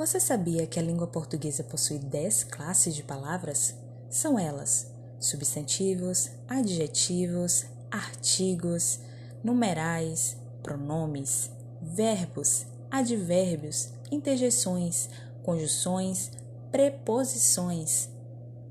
Você sabia que a língua portuguesa possui 10 classes de palavras? São elas: substantivos, adjetivos, artigos, numerais, pronomes, verbos, advérbios, interjeções, conjunções, preposições.